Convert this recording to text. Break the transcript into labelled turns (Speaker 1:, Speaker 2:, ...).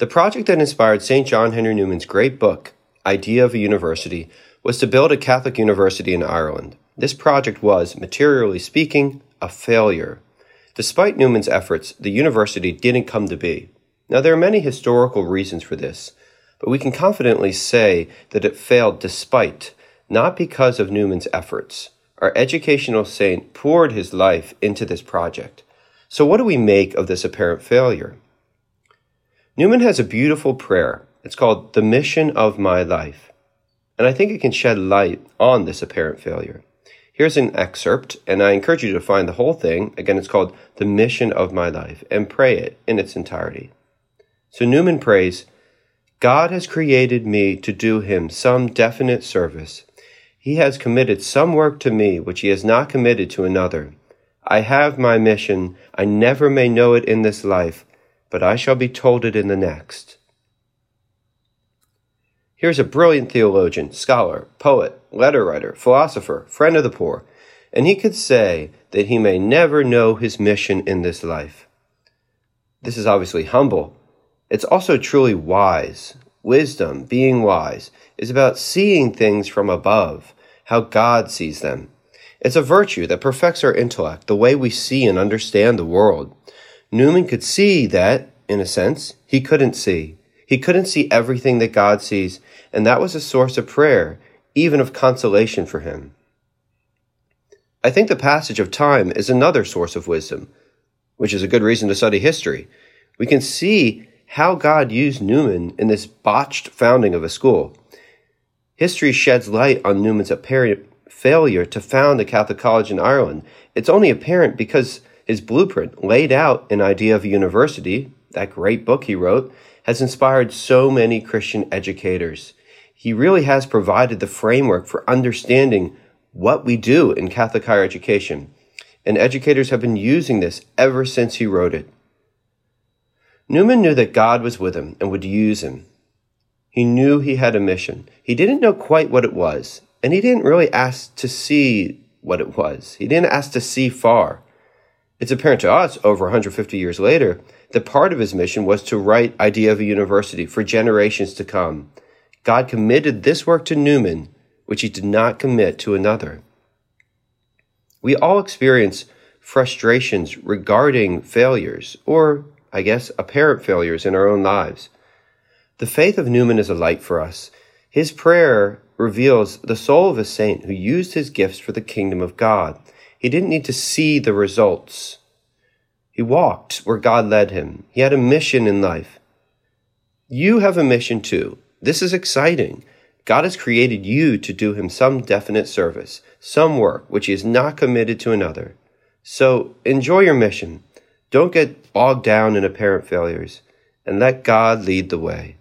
Speaker 1: The project that inspired St. John Henry Newman's great book, Idea of a University, was to build a Catholic university in Ireland. This project was, materially speaking, a failure. Despite Newman's efforts, the university didn't come to be. Now, there are many historical reasons for this, but we can confidently say that it failed despite, not because of Newman's efforts. Our educational saint poured his life into this project. So, what do we make of this apparent failure? Newman has a beautiful prayer. It's called The Mission of My Life. And I think it can shed light on this apparent failure. Here's an excerpt, and I encourage you to find the whole thing. Again, it's called The Mission of My Life, and pray it in its entirety. So Newman prays, God has created me to do him some definite service. He has committed some work to me which he has not committed to another. I have my mission. I never may know it in this life, but I shall be told it in the next. Here's a brilliant theologian, scholar, poet, letter writer, philosopher, friend of the poor, and he could say that he may never know his mission in this life. This is obviously humble, it's also truly wise. Wisdom, being wise, is about seeing things from above, how God sees them. It's a virtue that perfects our intellect, the way we see and understand the world. Newman could see that, in a sense, he couldn't see. He couldn't see everything that God sees, and that was a source of prayer, even of consolation for him. I think the passage of time is another source of wisdom, which is a good reason to study history. We can see how God used Newman in this botched founding of a school. History sheds light on Newman's apparent failure to found a Catholic college in Ireland. It's only apparent because his blueprint, laid out an idea of a university, that great book he wrote, has inspired so many Christian educators. He really has provided the framework for understanding what we do in Catholic higher education. And educators have been using this ever since he wrote it. Newman knew that God was with him and would use him. He knew he had a mission. He didn't know quite what it was, and he didn't really ask to see what it was. He didn't ask to see far. It's apparent to us over 150 years later that part of his mission was to write Idea of a University for generations to come. God committed this work to Newman, which he did not commit to another. We all experience frustrations regarding failures or I guess, apparent failures in our own lives. The faith of Newman is a light for us. His prayer reveals the soul of a saint who used his gifts for the kingdom of God. He didn't need to see the results. He walked where God led him. He had a mission in life. You have a mission too. This is exciting. God has created you to do him some definite service, some work which he has not committed to another. So enjoy your mission. Don't get bogged down in apparent failures and let God lead the way.